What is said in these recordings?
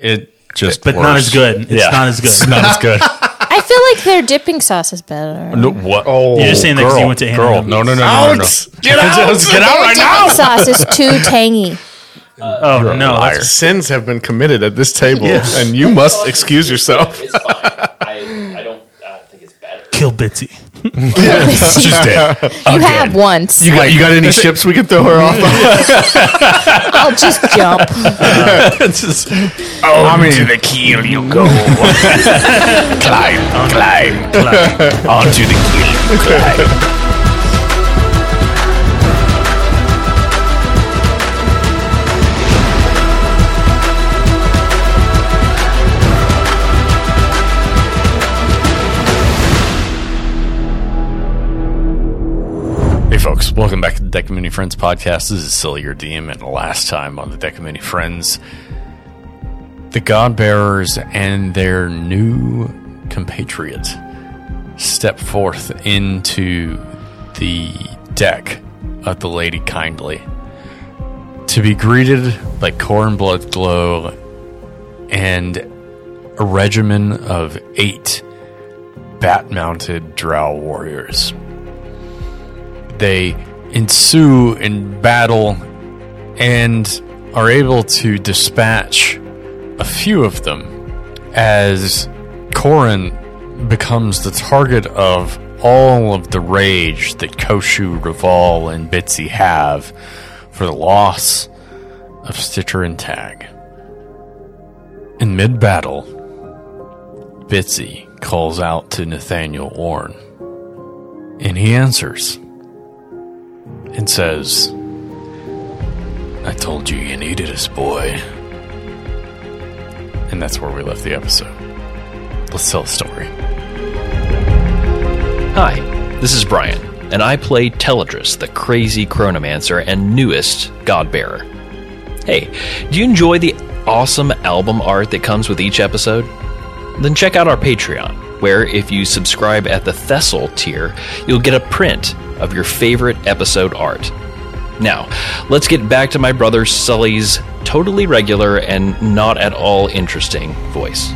It just but not as good. It's Yeah. not as good. It's not as good. I feel like their dipping sauce is better. no, what? Oh, You're just saying that 'cause you went to girl. Hannah No, no, no, no, no, no. Get out! Get out right now. Dipping sauce is too tangy. Oh no, Sins have been committed at this table, Yes. and you must excuse yourself. It's fine. I, I don't I don't think it's better. kill She's dead. You have once. You got, you got any ships we can throw her off? I'll just jump. It's just- oh, I mean, to the keel you go. climb, climb, climb. Onto the keel you climb. Folks, welcome back to the Deck of Many Friends podcast. This is Sully Your DM, and last time on the Deck of Many Friends, the God Bearers and their new compatriot step forth into the deck of the Lady Kindly to be greeted by Korin Bloodglow and a regimen of eight bat mounted drow warriors they ensue in battle and are able to dispatch a few of them as Korin becomes the target of all of the rage that Koshu, Raval, and Bitsy have for the loss of Stitcher and Tag. In mid battle, Bitsy calls out to Nathaniel Orne, and he answers and says, I told you you needed us, boy. And that's where we left the episode. Let's tell the story. Hi, this is Brian, and I play Teledris, the crazy chronomancer and newest Godbearer. Hey, do you enjoy the awesome album art that comes with each episode? Then check out our Patreon, where if you subscribe at the Thessal tier, you'll get a print of your favorite episode art. Now, let's get back to my brother Sully's totally regular and not at all interesting voice.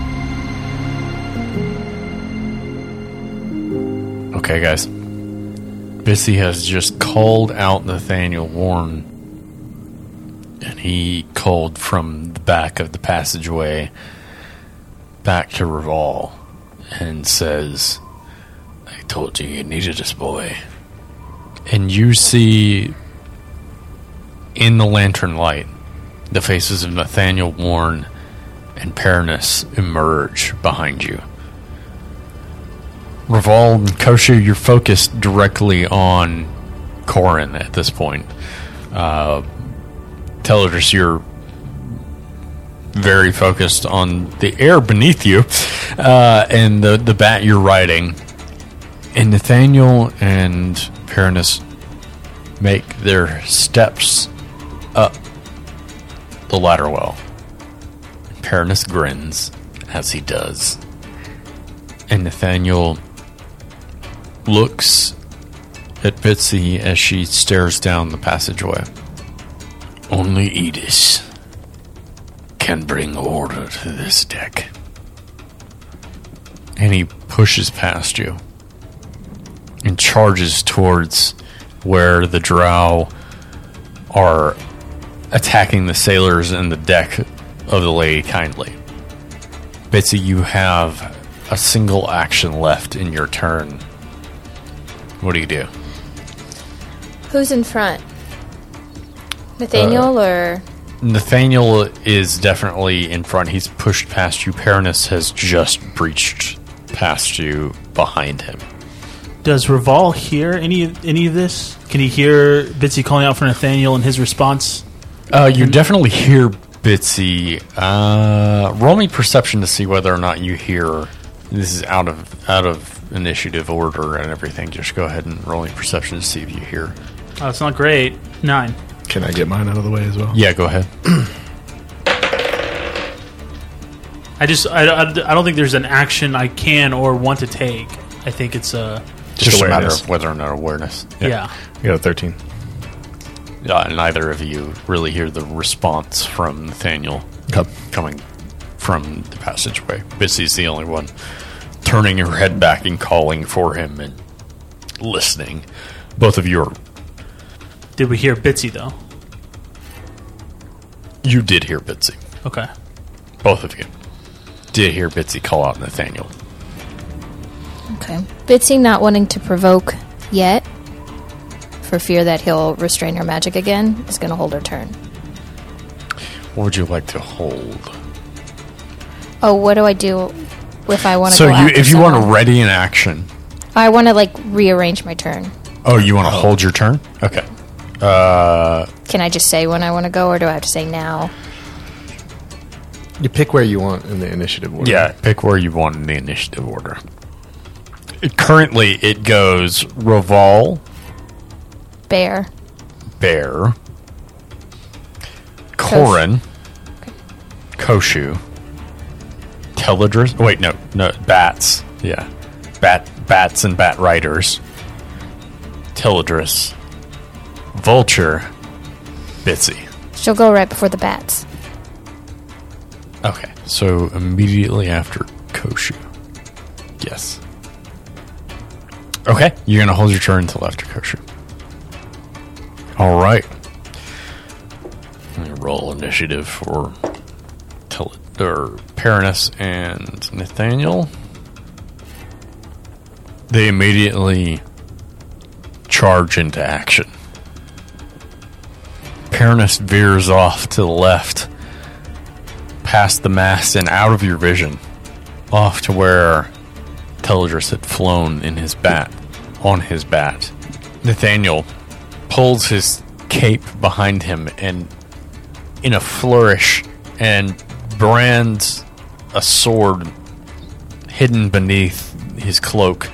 Okay, guys. Bitsy has just called out Nathaniel Warren, and he called from the back of the passageway back to Reval and says, I told you you needed us, boy. And you see in the lantern light the faces of Nathaniel Warren and Paranus emerge behind you. Revolve and Koshu, you're focused directly on Korin at this point. Uh, Teledris, you're very focused on the air beneath you uh, and the, the bat you're riding. And Nathaniel and Paranus make their steps up the ladder well. Paranus grins as he does. And Nathaniel looks at Bitsy as she stares down the passageway. Only Edis can bring order to this deck. And he pushes past you and charges towards where the drow are attacking the sailors in the deck of the Lady Kindly. Bitsy, you have a single action left in your turn. What do you do? Who's in front? Nathaniel uh, or Nathaniel is definitely in front. He's pushed past you. Paranus has just breached past you behind him. Does Raval hear any any of this? Can he hear Bitsy calling out for Nathaniel and his response? Uh, you definitely hear Bitsy. Uh, roll me perception to see whether or not you hear. This is out of out of initiative order and everything. Just go ahead and roll me perception to see if you hear. Oh, it's not great. Nine. Can I get mine out of the way as well? Yeah, go ahead. I just I, I, I don't think there's an action I can or want to take. I think it's a It's just, a matter of whether or not awareness. yeah. I got a 13. Uh, neither of you really hear the response from Nathaniel Okay. coming from the passageway. Bitsy's the only one turning her head back and calling for him and listening. Both of you are. Did we hear Bitsy though? You did hear Bitsy. Okay. Both of you did hear Bitsy call out Nathaniel. Okay. Bitsy not wanting to provoke yet, for fear that he'll restrain her magic again, is going to hold her turn. What would you like to hold? Oh, what do I do if I want to? So go you, if you want to ready an action, I want to like rearrange my turn. oh, you want to hold your turn? Okay. Uh, Can I just say when I want to go, or do I have to say now? You pick where you want in the initiative order. yeah, pick where you want in the initiative order. Currently, it goes Raval, Bear. Bear, Korin, Koshu, Teledris. Wait, no, no, Bats. Yeah, Bat, Bats and Bat Riders. Teledris, Vulture, Bitsy. She'll go right before the bats. Okay, so immediately after Koshu. Yes. Okay, you're gonna hold your turn until after Koshu. All right. Roll initiative for Tel- or Paranus and Nathaniel. They immediately charge into action. Paranus veers off to the left past the mast and out of your vision, off to where Teledris had flown in his bat, on his bat. Nathaniel pulls his cape behind him and, in a flourish, and brands a sword hidden beneath his cloak.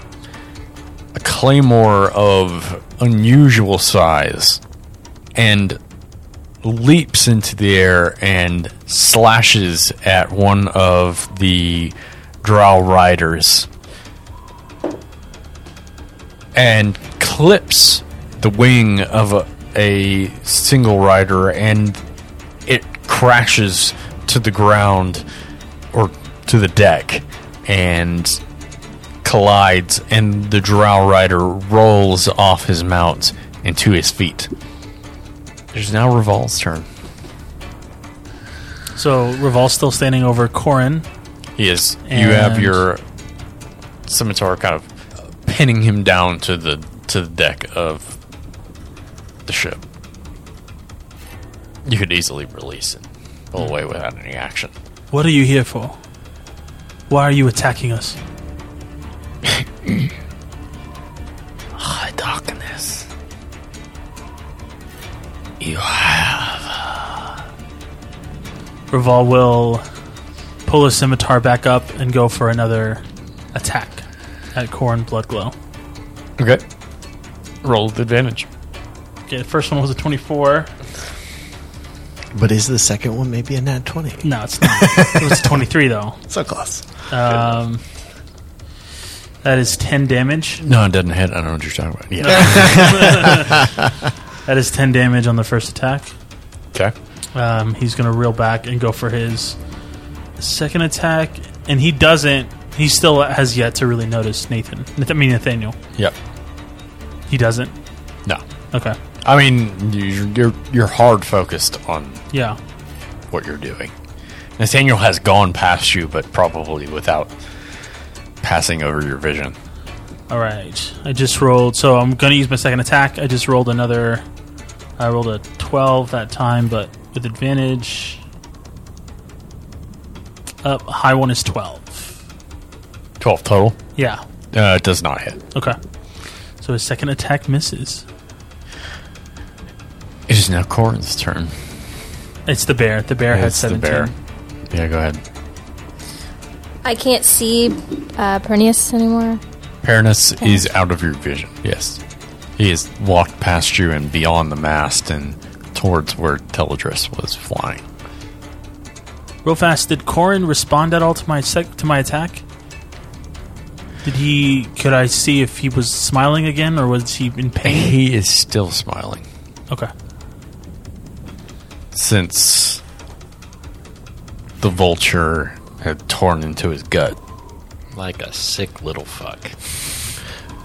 A claymore of unusual size, and leaps into the air and slashes at one of the drow riders and clips the wing of a, a single rider and it crashes to the ground or to the deck and collides and the drow rider rolls off his mount and to his feet there's now Revol's turn. So Revol's still standing over Korin. He is. you have your scimitar kind of pinning him down to the to the deck of the ship. You could easily release it, pull away without any action. What are you here for? Why are you attacking us? High darkness. You have. Reval will pull his scimitar back up and go for another attack at Korin Bloodglow. Okay. Roll with advantage. Okay, the first one was a 24. But is the second one maybe a nat 20? No, it's not. it was 23, though. So close. Um, that is 10 damage. No, it doesn't hit. I don't know what you're talking about. Yeah. That is 10 damage on the first attack. okay. Um, he's going to reel back and go for his second attack. And he doesn't. He still has yet to really notice Nathan. I mean, Nathaniel. Yep. He doesn't. No. Okay. I mean, you're you're, you're hard focused on Yeah. what you're doing. Nathaniel has gone past you, but probably without passing over your vision. All right. I just rolled. So I'm going to use my second attack. I just rolled another. I rolled a 12 that time, but with advantage. Up high one is 12. 12 total. Yeah. Uh, it does not hit. Okay. So his second attack misses. It is now Korin's turn. It's the bear. The bear had It's the 17. bear. Yeah, go ahead. I can't see uh, Paranus anymore. Paranus is out of your vision. Yes. He has walked past you and beyond the mast and towards where Teledris was flying. Real fast, did Korin respond at all to my sec- to my attack? Did he? Could I see if he was smiling again, or was he in pain? He is still smiling. Okay. since the vulture had torn into his gut. Like a sick little fuck.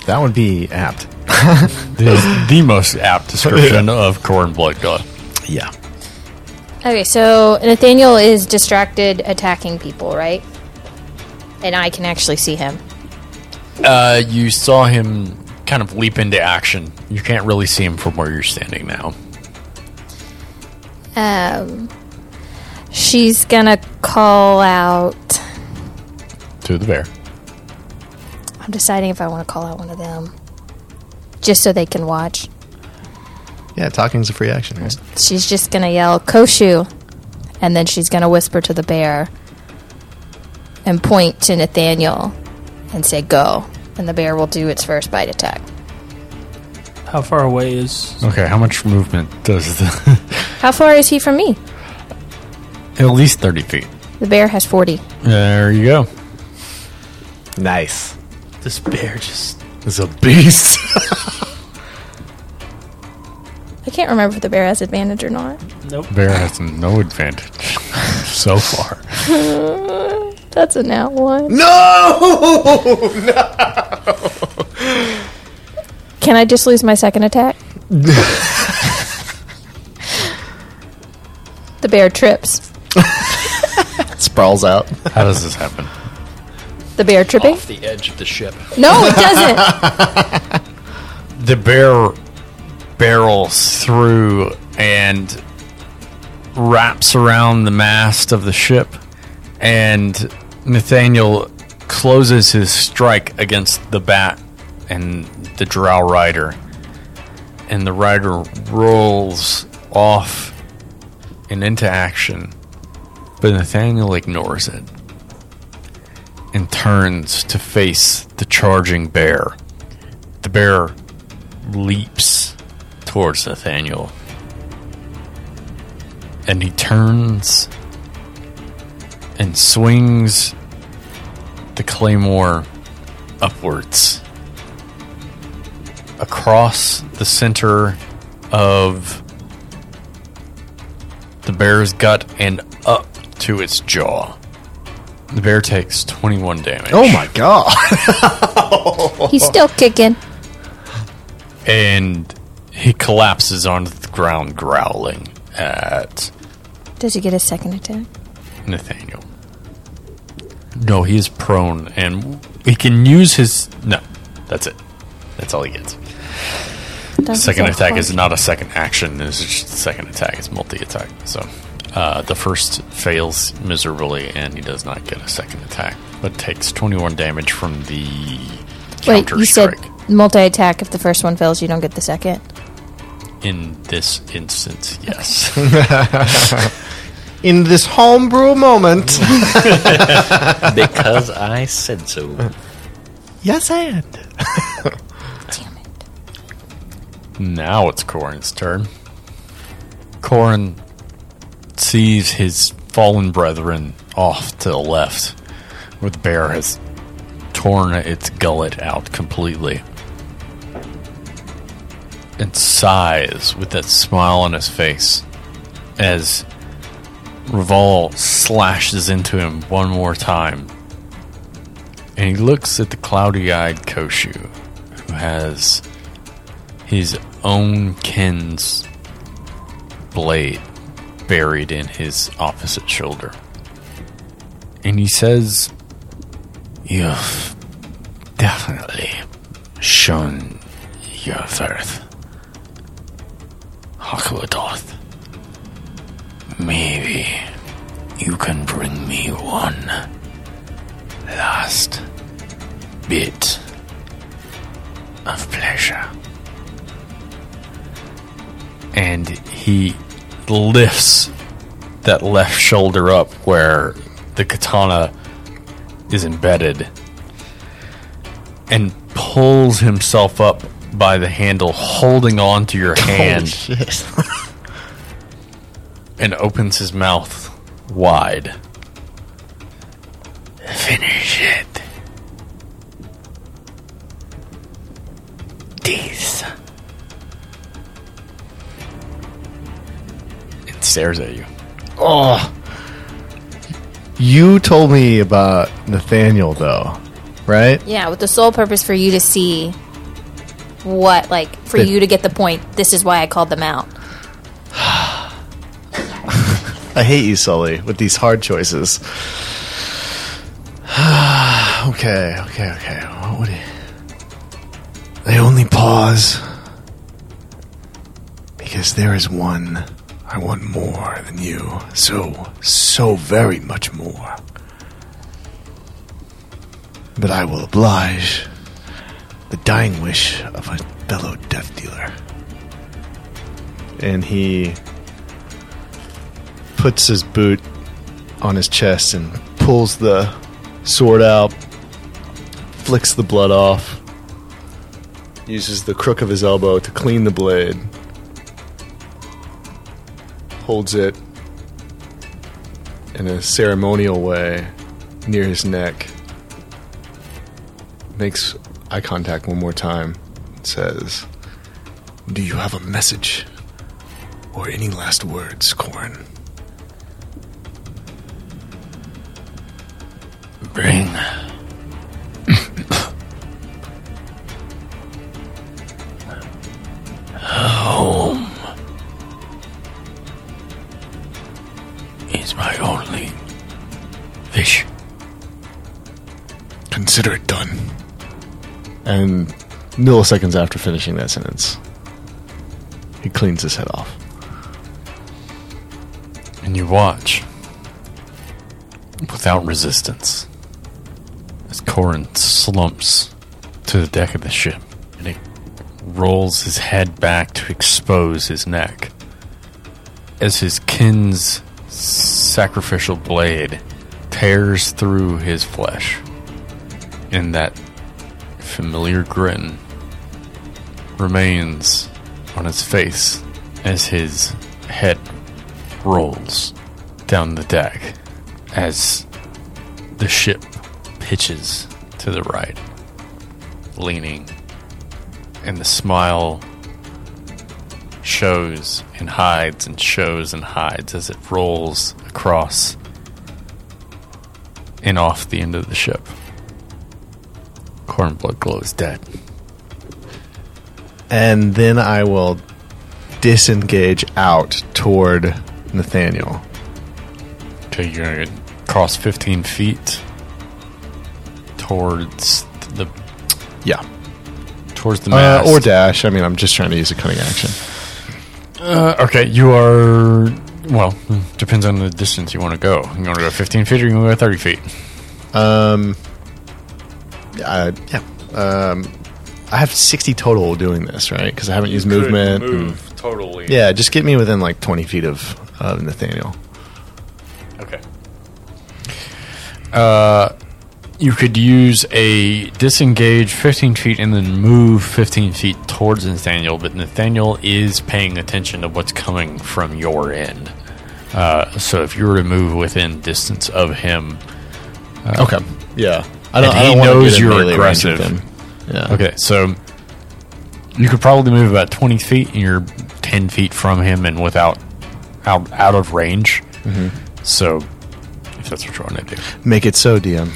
That would be apt. This is the most apt description of Korin God. Yeah. Okay, so Nathaniel is distracted attacking people, right? And I can actually see him. Uh, you saw him kind of leap into action. You can't really see him from where you're standing now. Um, she's gonna call out. To the bear. I'm deciding if I want to call out one of them, just so they can watch. Yeah, talking's a free action, right? She's just gonna yell Koshu, and then she's gonna whisper to the bear and point to Nathaniel and say go, and the bear will do its first bite attack. How far away is? Okay, how much movement does the. How far is he from me? At least 30 feet. The bear has 40. There you go. Nice. This bear just. It's a beast. I can't remember if the bear has advantage or not. Nope. Bear has no advantage so far. That's a now one. no! Can I just lose my second attack? the bear trips. Sprawls out. How does this happen? The bear tripping? Off the edge of the ship. No, it doesn't. The bear barrels through and wraps around the mast of the ship, and Nathaniel closes his strike against the bat and the drow rider, and the rider rolls off and into action, but Nathaniel ignores it and turns to face the charging bear. The bear leaps towards Nathaniel. And he turns and swings the claymore upwards across the center of the bear's gut and up to its jaw. The bear takes 21 damage. Oh my god. He's still kicking. and he collapses onto the ground growling at Does he get a second attack? Nathaniel. No, he is prone and he can use his no. That's it. That's all he gets. Doesn't Second attack close. is not a second action, it's just a second attack, it's multi attack. So uh, the first fails miserably and he does not get a second attack, but takes twenty one damage from the Wait, counter you said strike. multi attack. If the first one fails, you don't get the second. In this instance, yes. In this homebrew moment. because I said so. yes, and. Damn it. Now it's Korin's turn. Korin sees his fallen brethren off to the left, where the bear has torn its gullet out completely. And sighs with that smile on his face as Reval slashes into him one more time. And he looks at the cloudy eyed Koshu, who has his own kin's blade buried in his opposite shoulder. And he says, You've definitely shown your worth. Aquadoth. Maybe you can bring me one last bit of pleasure and he lifts that left shoulder up where the katana is embedded and pulls himself up by the handle, holding on to your oh, hand, shit. and opens his mouth wide. Finish it. This. And stares at you. oh. You told me about Nathaniel, though, right? Yeah, with the sole purpose for you to see what, like, for It- you to get the point. This is why I called them out. I hate you, Sully, with these hard choices. okay, okay, okay. What would he? They only pause because there is one I want more than you. So, so very much more. But I will oblige the dying wish of a fellow death dealer. And he puts his boot on his chest and pulls the sword out, flicks the blood off, uses the crook of his elbow to clean the blade, holds it in a ceremonial way near his neck, makes eye contact one more time, says, Do you have a message? Or any last words, Korin? Bring. Home is my only wish. Consider it done. And milliseconds after finishing that sentence, he cleans his head off. And you watch without resistance as Korin slumps to the deck of the ship and he rolls his head back to expose his neck. As his kin's sacrificial blade tears through his flesh and that familiar grin remains on his face as his head rolls down the deck as the ship pitches to the right, leaning, and the smile shows and hides and shows and hides as it rolls across and off the end of the ship. Korin Bloodglow is dead. And then I will disengage out toward Nathaniel. Okay, you're gonna cross 15 feet towards the Yeah. towards the Uh, or dash. I mean, I'm just trying to use a cunning action. Uh, okay, you are. Well, depends on the distance you want to go. You want to go 15 feet or you want to go 30 feet? Um, uh, yeah. Um, I have 60 total doing this, right? Because I haven't used movement. and- totally. yeah, just get me within like 20 feet of, of Nathaniel. Okay. Uh, you could use a disengage 15 feet and then move 15 feet towards Nathaniel, but Nathaniel is paying attention to what's coming from your end. Uh, so if you were to move within distance of him, Okay. Yeah. I don't, I don't he knows you're melee range with aggressive. Yeah. Okay, so you could probably move about twenty feet, and you're ten feet from him, and without out out of range. So, if that's what you want to do, Make it so, DM.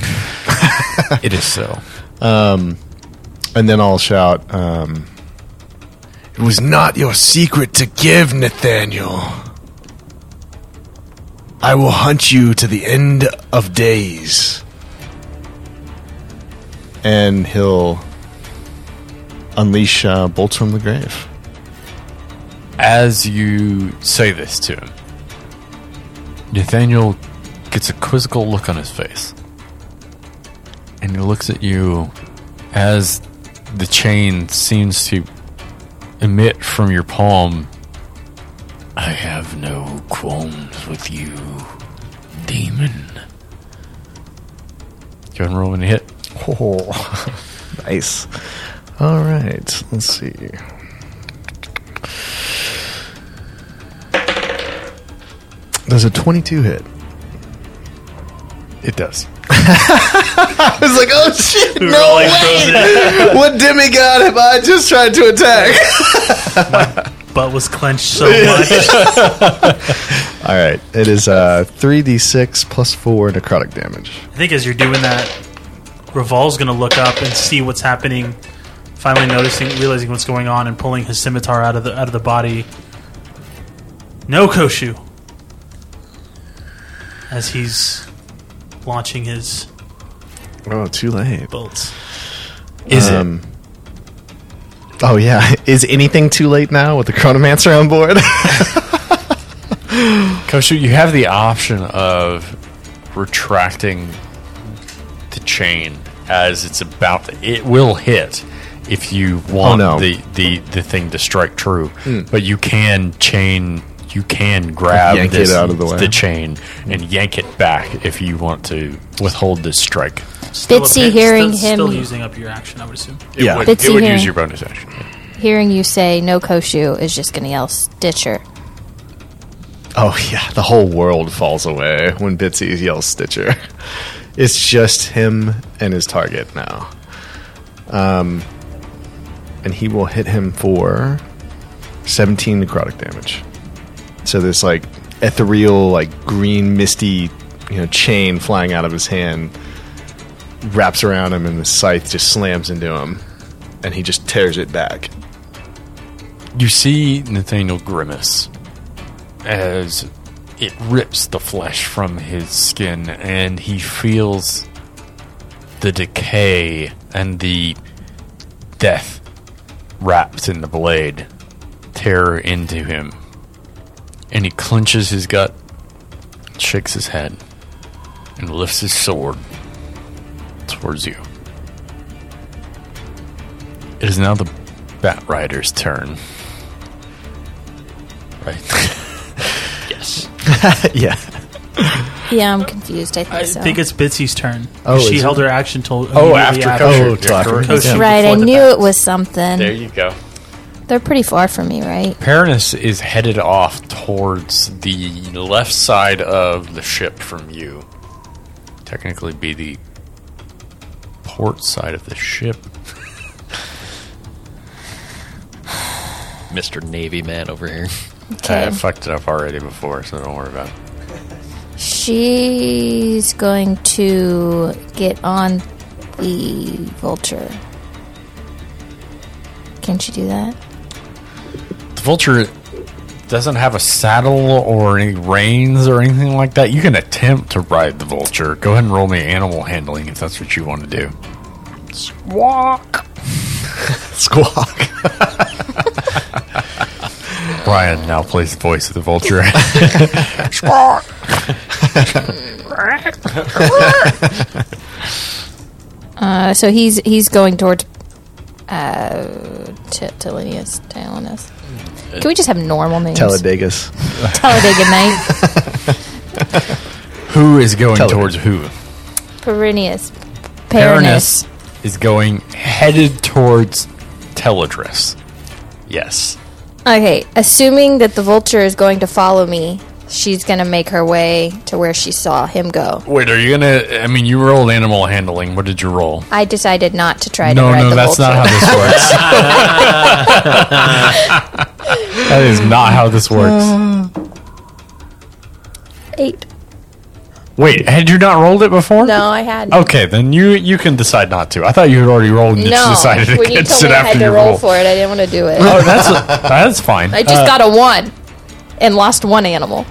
it is so. And then I'll shout, um, It was not your secret to give, Nathaniel. I will hunt you to the end of days. And he'll unleash uh, bolts from the grave. As you say this to him, Nathaniel gets a quizzical look on his face, and he looks at you as the chain seems to emit from your palm. I have no qualms with you, demon. Go and roll you hit. Oh, nice. All right, let's see. Does a 22 hit? It does. I was like, oh shit, no way! what demigod have I just tried to attack? My butt was clenched so much. All right, it is uh, 3d6 plus 4 necrotic damage. I think as you're doing that, Revol's going to look up and see what's happening. Finally noticing, realizing what's going on, and pulling his scimitar out of the out of the body. No Koshu. As he's launching his Oh, too late. bolts. Is Um, Oh, yeah. Is anything too late now with the Chronomancer on board? it? Koshu, you have the option of retracting the chain as it's about. To, It will hit if you want no. the, the, the thing to strike true, but you can chain. You can grab Yank it out of the way. chain and yank it back if you want to withhold this strike. Still Bitsy bit- hearing still, him- Still using up your action, I would assume. It Yeah. would, Bitsy it would here. use your bonus action. Hearing you say no Koshu is just going to yell Stitcher. oh, yeah. The whole world falls away when Bitsy yells Stitcher. It's just him and his target now. Um, and he will hit him for 17 necrotic damage. So this like ethereal, like green, misty, you know, chain flying out of his hand wraps around him, and the scythe just slams into him, and he just tears it back. You see Nathaniel grimace as it rips the flesh from his skin, and he feels the decay and the death wrapped in the blade tear into him. And he clenches his gut, shakes his head, and lifts his sword towards you. It is now the Bat Rider's turn. Right. Yes. yeah. Yeah, I'm confused. I think I so. think it's Bitsy's turn. Oh, she held it? her action till Oh, immediately after Oh, Koshu. till after Correct. Koshu. right, I before the knew bat. it was something. There you go. They're pretty far from me, right? Paranus is headed off towards the left side of the ship from you. Technically, be the port side of the ship. Mr. Navy man over here. Okay. I fucked it up already before, so don't worry about it. She's going to get on the vulture. Can she do that? The vulture doesn't have a saddle or any reins or anything like that. You can attempt to ride the vulture. Go ahead and roll me animal handling if that's what you want to do. Squawk. Squawk. Brian now plays the voice of the vulture. Squawk. uh, so he's he's going towards uh, T- Tilenius, Tylenus. Can we just have normal names? Teledegus. Talladega Night, who is going Tell towards who? Perinius, Paranus is going headed towards Teledris. Yes. Okay, assuming that the vulture is going to follow me, she's going to make her way to where she saw him go. Wait, are you gonna? I mean, you rolled animal handling. What did you roll? I decided not to try to No, ride no, the that's not how this works. that is not how this works. Eight. Wait, had you not rolled it before? No, I hadn't. Okay, then you you can decide not to. I thought you had already rolled and you just no, decided when you against told me it I after had to you roll rolled. for it, I didn't want to do it. Oh, that's that's fine. I just Uh, got a one and lost one animal.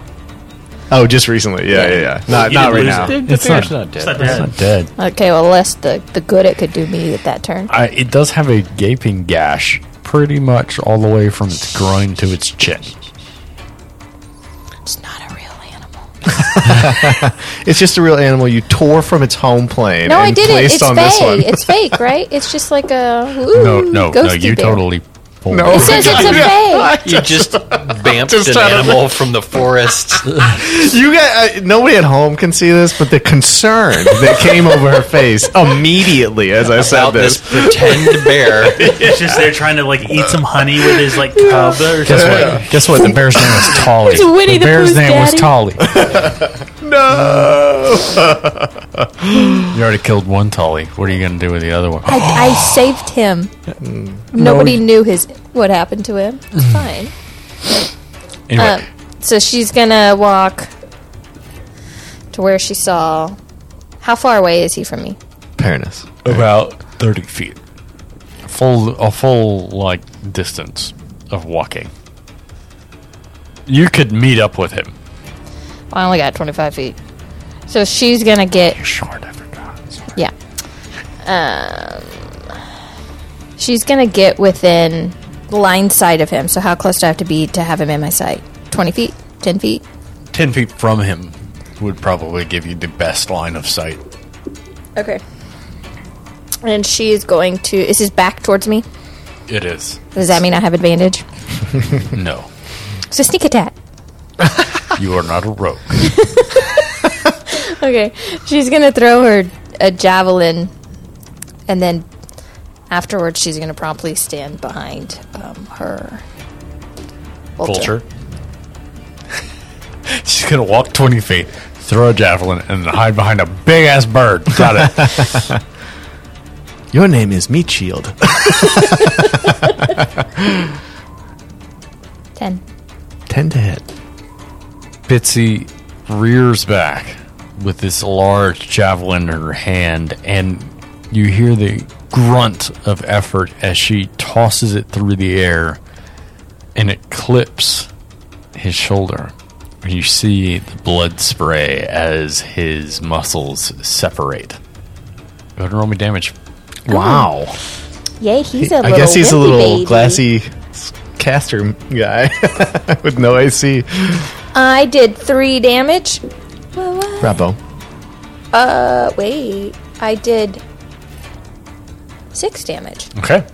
Oh, just recently. Yeah, yeah, yeah. Not, You not right now. It's not, It's not It's dead. not it's not dead. Okay, well, less the the good it could do me at that turn. I, it does have a gaping gash, pretty much all the way from its groin to its chin. It's not a real animal. It's just a real animal you tore from its home plane No, and I didn't. placed It's on this one. fake. It's fake, right? It's just like a ooh, No, no, no. ghosty You bear. totally. Pulled No. It says it's a fake. You just bamped Just an trying to- animal from the forest. You got uh, nobody at home can see this, but the concern that came over her face immediately as I said About this this. pretend bear. It's just there trying to like eat some honey with his like cub or Guess something. what? Guess what? The bear's name was Tolly. It's Winnie the bear's Pooh's name was daddy. Tolly. No. You already killed one Tolly. What are you going to do with the other one? I, I saved him. Nobody knew his what happened to him. It's fine. Anyway, Um, so she's gonna walk to where she saw. How far away is he from me? Paranus. about 30 feet. A full, a full, like, distance of walking. You could meet up with him. I only got 25 feet. So she's gonna get. Short, I forgot. Sorry. Yeah. Um, she's gonna get within line sight of him. So how close do I have to be to have him in my sight? 20 feet? 10 feet? 10 feet from him would probably give you the best line of sight. Okay. And she's going to. Is his back towards me? It is. Does that mean I have advantage? No. So sneak attack. You are not a rogue. Okay. She's gonna throw her a javelin, and then afterwards she's gonna promptly stand behind um, her vulture. Vulture. She's going to walk 20 feet, throw a javelin, and hide behind a big ass bird. Got it. Your name is Meat Shield. Ten. Ten to hit. Bitsy rears back with this large javelin in her hand, and you hear the grunt of effort as she tosses it through the air, and it clips his shoulder. You see the blood spray as his muscles separate. Go ahead and roll me damage. Wow. Yay, he's a I little. guess he's a wimpy little baby. glassy caster guy with no AC. I did three damage. What, what? Bravo. Uh, wait. I did six damage. Okay.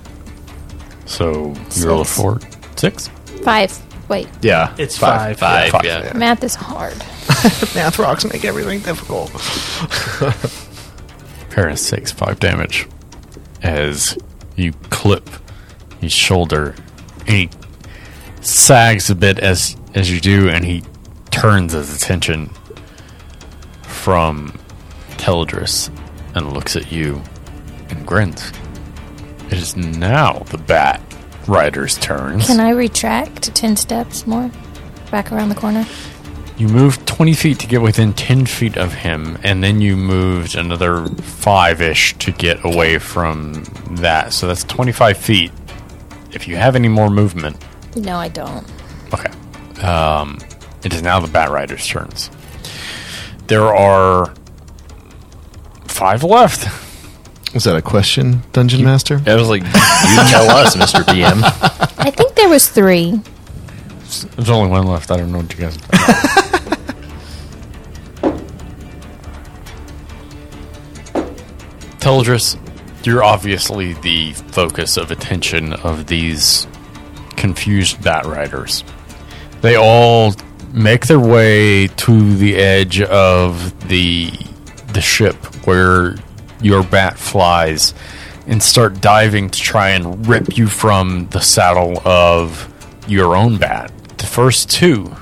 So you roll a Six. four, six. Five. Wait, Yeah. It's five. Five, Five, yeah. math is hard. Math rocks make everything difficult. Paris takes five damage as you clip his shoulder. And he sags a bit as as you do, and he turns his attention from Teledris and looks at you and grins. It is now the Bat Rider's turns. Can I retract ten steps more? Back around the corner. You moved 20 feet to get within 10 feet of him, and then you moved another 5 ish to get away from that. So that's 25 feet. If you have any more movement, No, I don't. okay. Um, it is now the Bat Rider's turns. There are five left. Was that a question, Dungeon Master? I was like, you tell us, Mr. DM. I think there was three. There's only one left. I don't know what you guys. Teldris, you're obviously the focus of attention of these confused bat riders. They all make their way to the edge of the the ship where your bat flies and start diving to try and rip you from the saddle of your own bat. The first two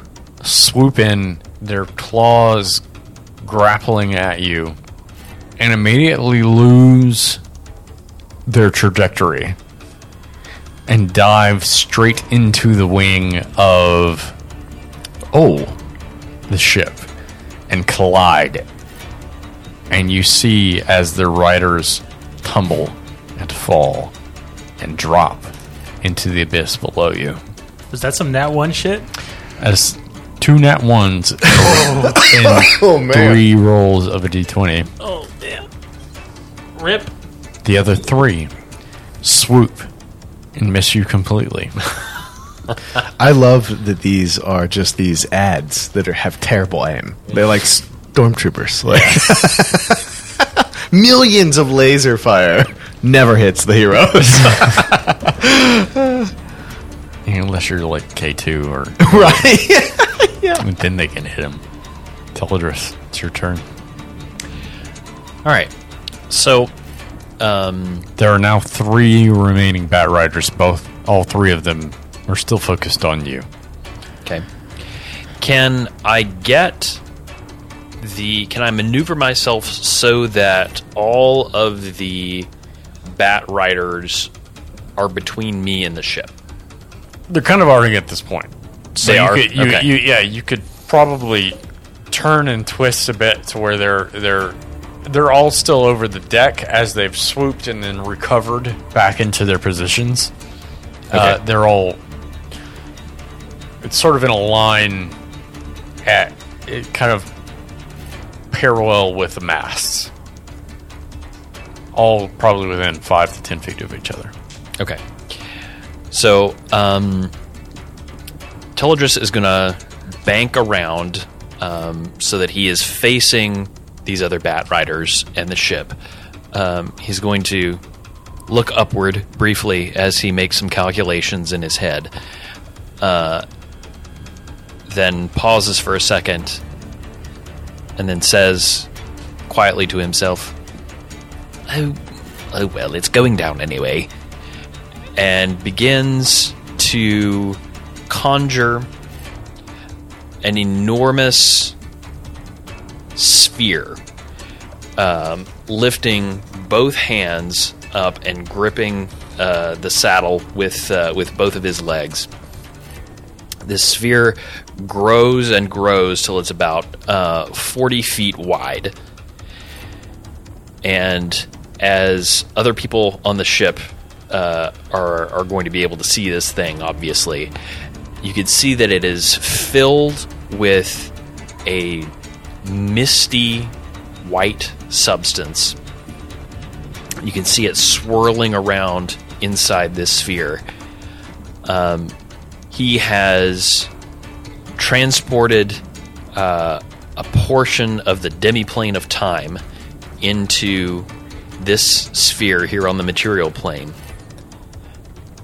swoop in, their claws grappling at you, and immediately lose their trajectory and dive straight into the wing of oh the ship and collide and you see as the riders tumble and fall and drop into the abyss below you Was that some nat one shit? as two nat ones in Oh, three rolls of a d20 Oh damn. Rip. the other three swoop and miss you completely I love that these are just these ads that are, have terrible aim. They're like stormtroopers. Like millions of laser fire never hits the heroes. unless you're like k2 or right? yeah. then they can hit him Teledris, it's your turn All right. So, um, There are now three remaining Bat Riders. Both, all three of them are still focused on you. okay. Can I get the. Can I maneuver myself so that all of the bat riders are between me and the ship? They're kind of already at this point. So They you are? Could, you, Okay. you, yeah, you could probably turn and twist a bit to where they're they're they're all still over the deck as they've swooped and then recovered back into their positions. Uh, Okay. they're all it's sort of in a line at it kind of parallel with the masts. All probably within five to ten feet of each other. Okay. So, um, Teledris is going to bank around um, so that he is facing these other Bat Riders and the ship. Um, he's going to look upward briefly as he makes some calculations in his head. Uh, then pauses for a second and then says quietly to himself, Oh, oh well, it's going down anyway and begins to conjure an enormous sphere, um, lifting both hands up and gripping uh, the saddle with uh, with both of his legs. This sphere grows and grows till it's about uh, forty feet wide, and as other people on the ship uh, are are going to be able to see this thing, obviously, you can see that it is filled with a misty white substance. You can see it swirling around inside this sphere. Um, he has transported uh, a portion of the demiplane of time into this sphere here on the material plane.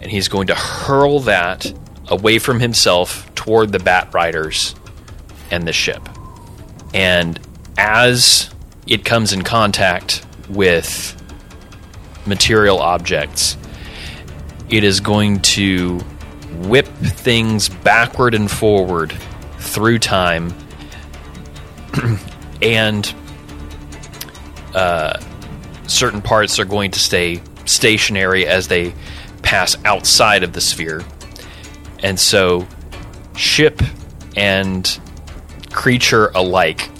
And he's going to hurl that away from himself toward the Bat Riders and the ship. And as it comes in contact with material objects, it is going to whip things backward and forward through time and uh, certain parts are going to stay stationary as they pass outside of the sphere. And so, ship and creature alike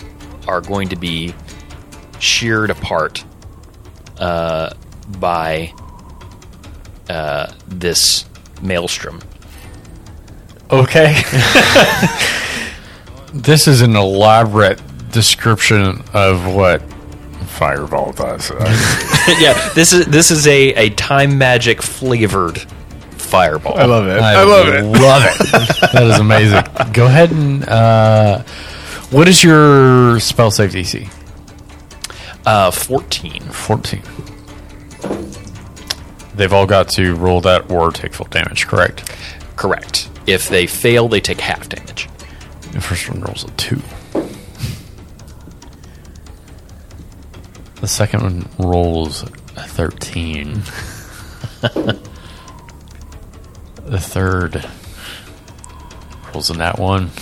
are going to be sheared apart uh, by uh, this maelstrom. Okay. this is an elaborate description of what Fireball does. yeah, this is this is a, a time magic flavored fireball. I love it. I, I, love it. Love it. that is amazing. Go ahead and. Uh, what is your spell save DC? Uh, Fourteen. 14. They've all got to roll that or take full damage, correct? Correct. If they fail, they take half damage. The first one rolls a 2. The second one rolls a 13. the third rolls a nat 1.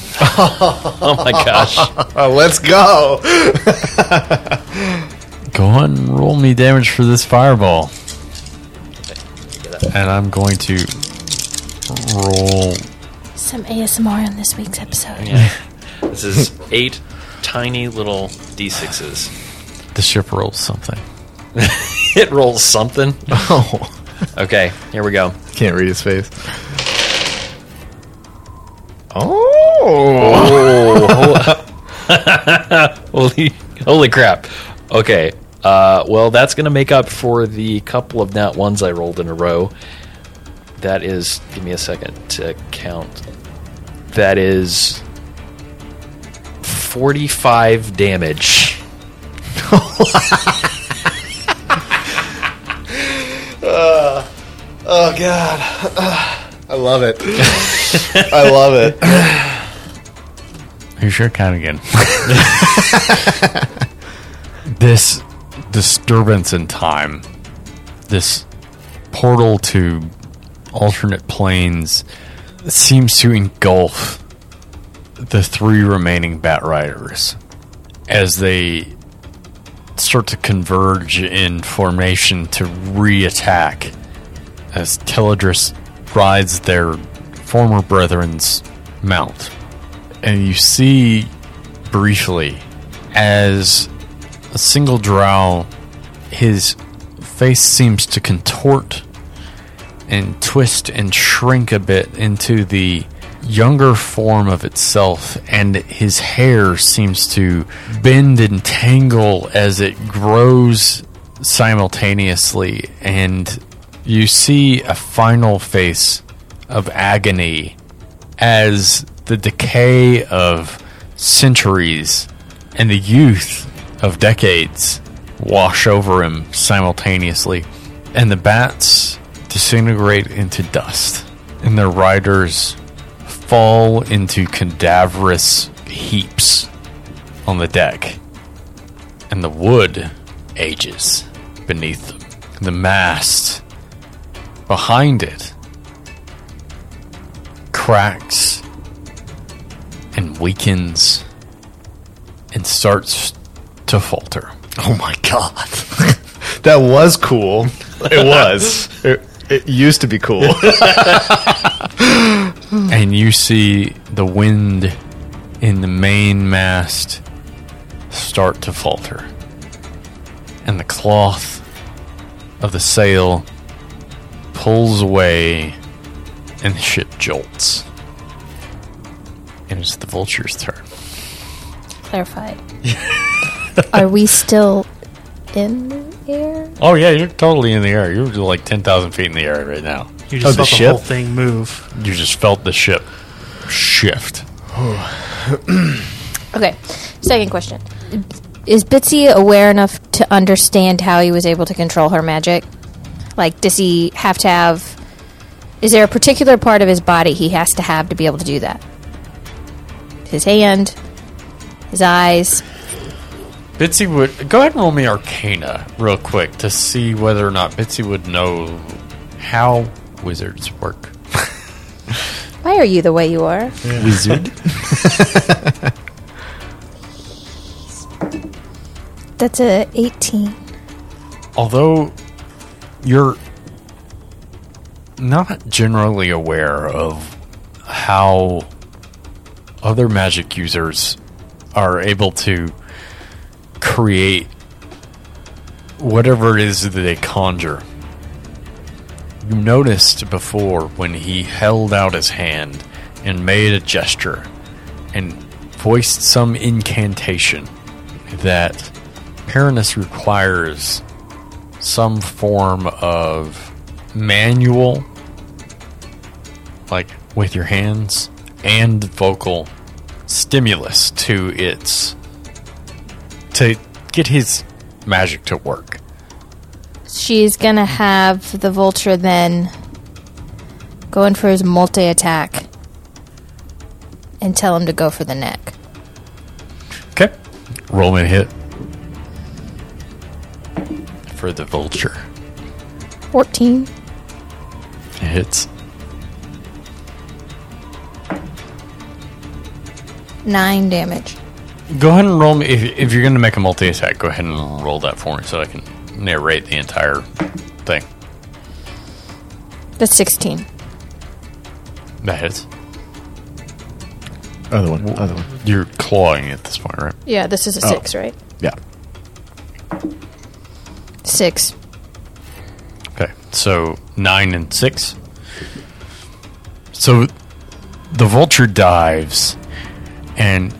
Oh my gosh! Let's go. Go on and roll me damage for this fireball. And I'm going to roll. Some ASMR on this week's episode. Yeah. This is eight tiny little d6s. The ship rolls something. It rolls something. Oh, Okay, here we go. can't read his face. Oh, Holy, holy crap. Okay. Uh, well, that's going to make up for the couple of nat ones I rolled in a row. That is, give me a second to count. That is 45 damage. oh God, I love it. I love it. You sure count again. this disturbance in time, this portal to alternate planes, seems to engulf the three remaining Bat Riders as they start to converge in formation to re-attack as Teledris rides their former brethren's mount. And you see briefly as a single drow, his face seems to contort and twist and shrink a bit into the younger form of itself, and his hair seems to bend and tangle as it grows simultaneously, and you see a final face of agony as the decay of centuries and the youth of decades wash over him simultaneously, and the bats disintegrate into dust, and their riders fall into cadaverous heaps on the deck, and the wood ages beneath them. The mast behind it cracks and weakens and starts to falter. Oh my god. that was cool. It was. it, it used to be cool. and you see the wind in the main mast start to falter. And the cloth of the sail pulls away and the ship jolts. And it's the vulture's turn. Clarified. Are we still in the air? Oh, yeah, you're totally in the air. You're like 10,000 feet in the air right now. You Oh, just the felt the ship? whole thing move. You just felt the ship shift. Okay. Second question. Is Bitsy aware enough to understand how he was able to control her magic? Like, does he have to have. Is there a particular part of his body he has to have to be able to do that? His hand, his eyes. Bitsy would go ahead and roll me Arcana real quick to see whether or not Bitsy would know how wizards work. Why are you the way you are? Wizard. That's a 18. Although you're not generally aware of how other magic users are able to create whatever it is that they conjure. You noticed before when he held out his hand and made a gesture and voiced some incantation that Paranus requires some form of manual, like with your hands, and vocal stimulus to its to get his magic to work. She's gonna have the vulture then go in for his multi attack and tell him to go for the neck. Okay, roll me a hit for the vulture. 14. It hits. 9 damage. Go ahead and roll me if, if you're going to make a multi attack. Go ahead and roll that for me so I can narrate the entire thing. That's 16. That hits. other one. Other one. You're clawing at this point, right? Yeah, this is a Oh. 6, right? Yeah. 6. Okay, so nine and six. So the vulture dives and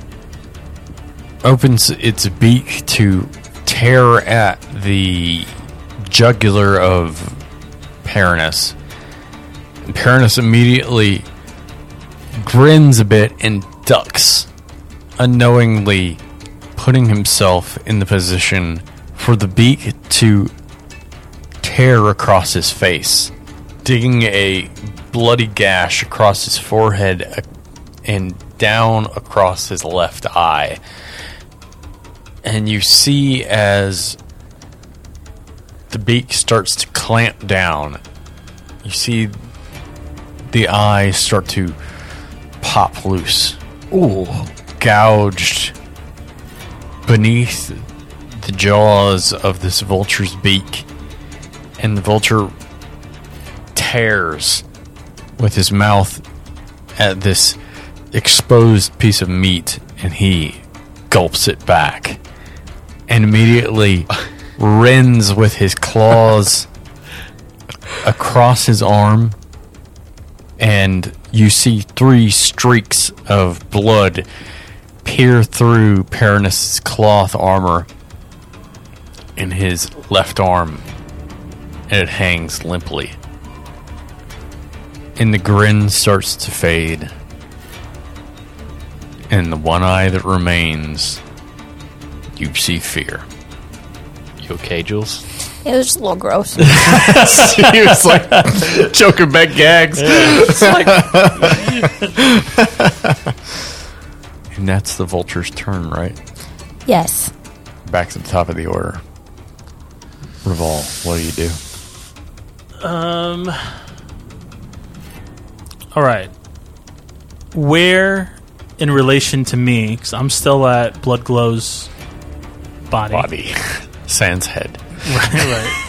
opens its beak to tear at the jugular of Paranus. Paranus immediately grins a bit and ducks, unknowingly putting himself in the position for the beak to tear across his face, digging a bloody gash across his forehead uh, and down across his left eye. And you see as the beak starts to clamp down, you see the eyes start to pop loose. Ooh. Gouged beneath the jaws of this vulture's beak and the vulture tears with his mouth at this exposed piece of meat and he gulps it back and immediately rends with his claws across his arm and you see three streaks of blood peer through Paranus' cloth armor in his left arm and it hangs limply and the grin starts to fade. And the one eye that remains, you see fear. You okay, Jules? It was just a little gross. he was like choking back gags. And that's the vulture's turn, right? yes. Back to the top of the order. Revol, what do you do? Um. All right. Where, in relation to me, because I'm still at Bloodglow's body. Body. Sans head. Right, right.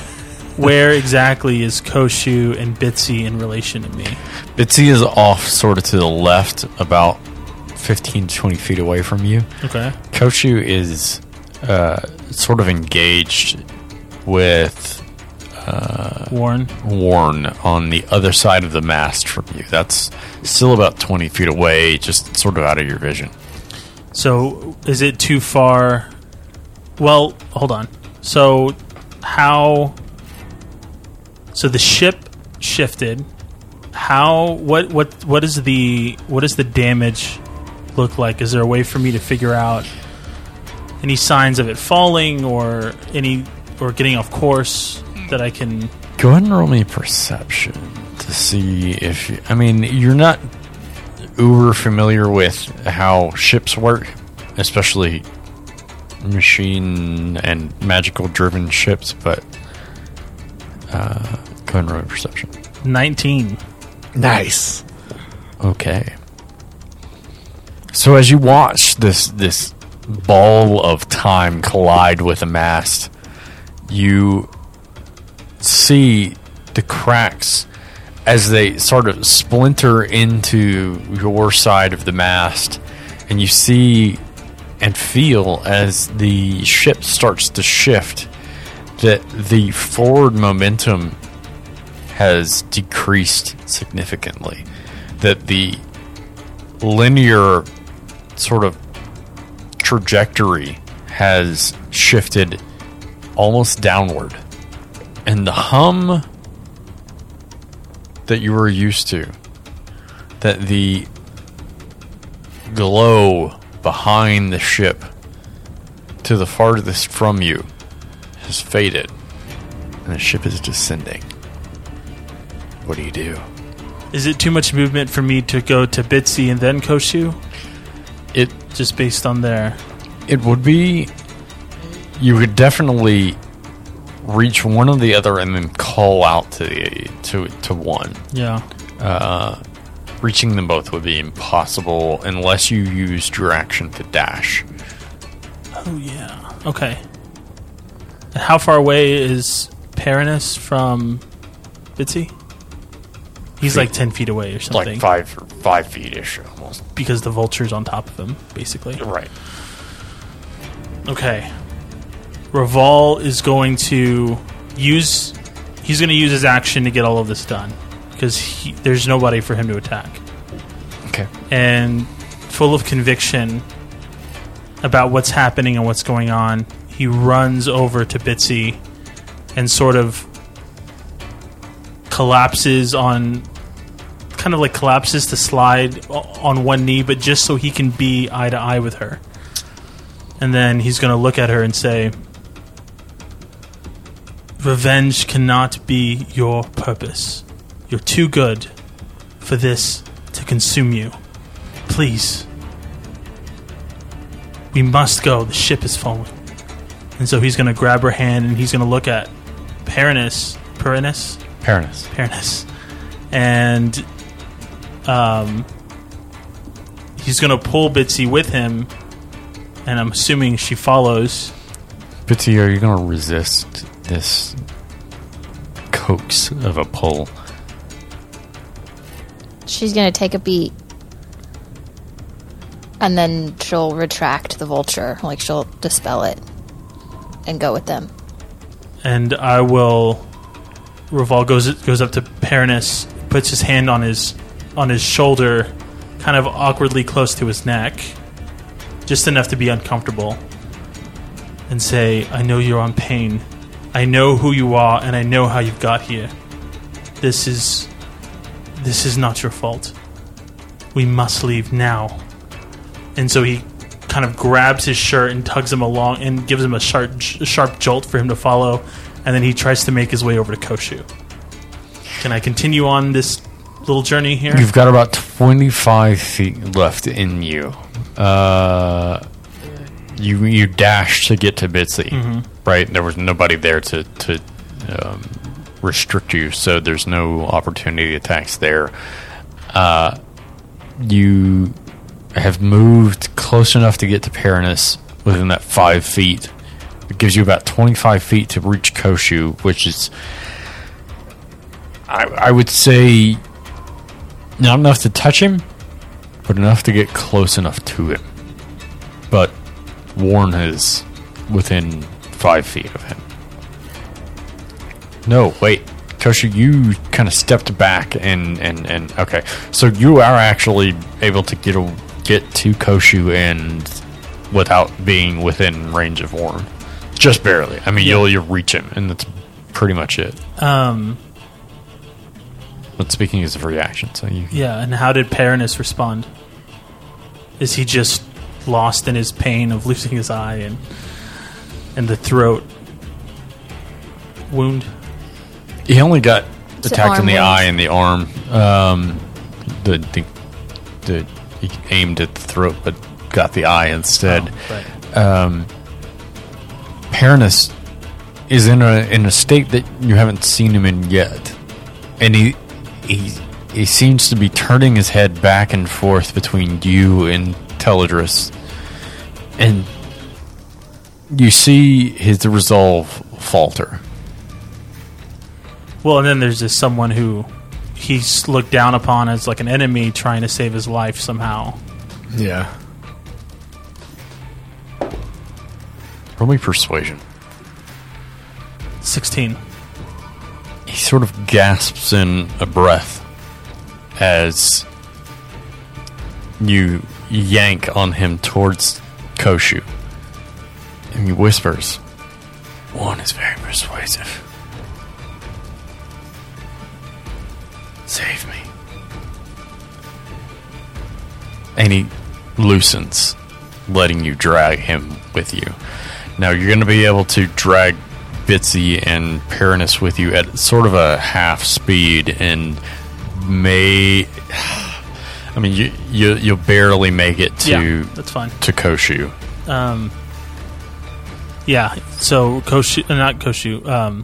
Where exactly is Koshu and Bitsy in relation to me? Bitsy is off sort of to the left, about 15 to 20 feet away from you. Okay. Koshu is uh, sort of engaged with Warren. Warren on the other side of the mast from you. That's still about 20 feet away, just sort of out of your vision. So is it too far? Well, hold on. So how? So the ship shifted. How? What? What? What is the? What does the damage look like? Is there a way for me to figure out any signs of it falling or any or getting off course hmm. that I can? Go ahead and roll me perception to see if you, I mean you're not uber familiar with how ships work, especially machine and magical driven ships, but uh, go ahead and roll perception. Nineteen. Nice. Okay. So as you watch this this ball of time collide with a mast, you see the cracks as they sort of splinter into your side of the mast, and you see and feel as the ship starts to shift that the forward momentum has decreased significantly. That the linear sort of trajectory has shifted almost downward. And the hum that you were used to, that the glow behind the ship to the farthest from you has faded, and the ship is descending. What do you do? Is it too much movement for me to go to Bitsy and then Koshu? It Just based on there. It would be. You would definitely reach one or the other and then call out to the to to one. Yeah. Uh, Reaching them both would be impossible unless you used your action to dash. Oh yeah. Okay. And how far away is Paranus from Bitsy? He's like ten feet away or something. Like five five feet ish almost. because the vulture's on top of him, basically. Right. Okay. Raval is going to use. He's going to use his action to get all of this done because there's nobody for him to attack. Okay. and full of conviction about what's happening and what's going on, he runs over to Bitsy and sort of collapses on kind of like collapses to slide on one knee but just so he can be eye to eye with her. And then he's going to look at her and say, "Revenge cannot be your purpose. You're too good for this to consume you." Please. We must go. The ship is falling. And so he's going to grab her hand and he's going to look at Paranus. Paranus? Paranus. Paranus. And um, he's going to pull Bitsy with him. And I'm assuming she follows. Bitsy, are you going to resist this coax of a pull? She's gonna take a beat. And then she'll retract the vulture, like she'll dispel it and go with them. and I will. Reval goes goes up to Paranus, puts his hand on his on his shoulder, kind of awkwardly close to his neck, just enough to be uncomfortable, and say, "I know you're on pain. I know who you are, and I know how you've got here. This is this is not your fault. We must leave now." And so he kind of grabs his shirt and tugs him along and gives him a sharp, sharp jolt for him to follow. And then he tries to make his way over to Koshu. Can I continue on this little journey here? You've got about 25 feet left in you. Uh, you you dash to get to Bitsy, right? There was nobody there to, to um, restrict you, so there's no opportunity attacks there. Uh, you have moved close enough to get to Paranus within that five feet. It gives you about 25 feet to reach Koshu, which is, I, I would say, not enough to touch him, but enough to get close enough to him. But Warren is within five feet of him. No, wait. Koshu, you kind of stepped back and, and, and okay. So you are actually able to get a, get to Koshu and without being within range of Warren. Just barely. I mean, you'll you'll reach him, and that's pretty much it. Um, But speaking as a reaction, so you yeah, and how did Paranus respond? Is he just lost in his pain of losing his eye and and the throat wound? He only got It's attacked in the eye and the arm. Um, the, the the he aimed at the throat, but got the eye instead. Right. Um, Paranus is in a in a state that you haven't seen him in yet, and he he he seems to be turning his head back and forth between you and Teledris, and you see his resolve falter. Well, and then there's this someone who he's looked down upon as like an enemy trying to save his life somehow. Yeah. Roll me persuasion. 16. he sort of gasps in a breath as you yank on him towards Koshu. And he whispers, One is very persuasive. And he loosens, letting you drag him with you. Now you're going to be able to drag Bitsy and Paranus with you at sort of a half speed, and may. I mean, you, you you'll barely make it to yeah, that's fine. to Koshu. Um, yeah, so Koshu, uh, not Koshu, um,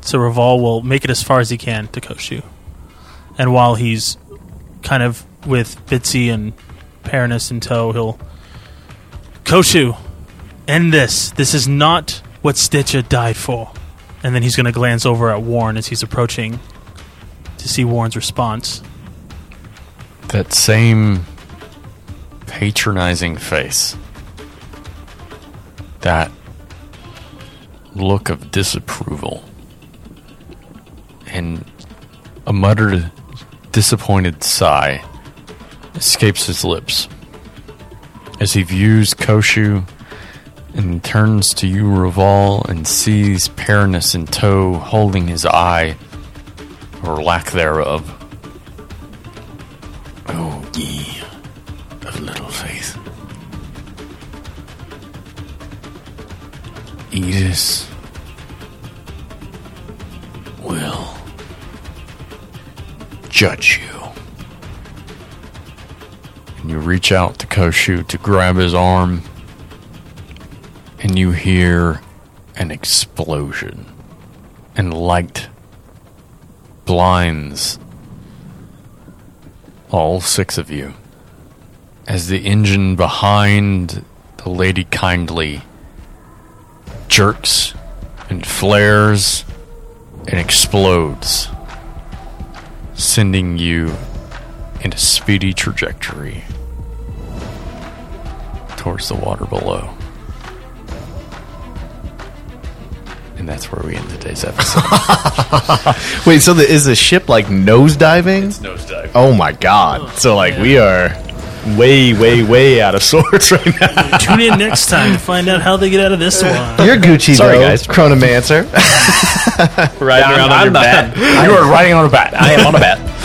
so Reval will make it as far as he can to Koshu. And while he's kind of with Bitsy and Paranus in tow, he'll. Koshu, end this. This is not what Stitcher died for. And then he's going to glance over at Warren as he's approaching to see Warren's response. That same patronizing face. That look of disapproval. And a muttered, disappointed sigh escapes his lips as he views Koshu and turns to you, Raval, and sees Paranus in tow holding his eye, or lack thereof. Oh, ye of little faith. Edis will judge you. You reach out to Koshu to grab his arm, and you hear an explosion, and light blinds all six of you. As the engine behind the Lady Kindly jerks and flares and explodes, sending you in a speedy trajectory towards the water below. And that's where we end today's episode. Wait, so the, is the ship like nose diving? nosedive. Oh my god! Oh, so like we are way, way, way out of sorts right now. Tune in next time to find out how they get out of this one. You're Gucci, Sorry, though, guys. Chronomancer. Riding around on your bat. You are riding on a bat. I am on a bat.